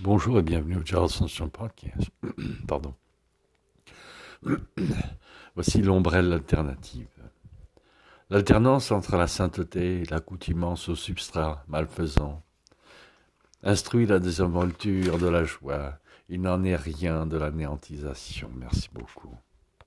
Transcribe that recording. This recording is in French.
Bonjour et bienvenue au Charles Sanson Podcast. Pardon. Voici l'ombrelle alternative. L'alternance entre la sainteté et l'accoutumance au substrat malfaisant instruit la désinvolture de la joie. Il n'en est rien de l'anéantisation. Merci beaucoup.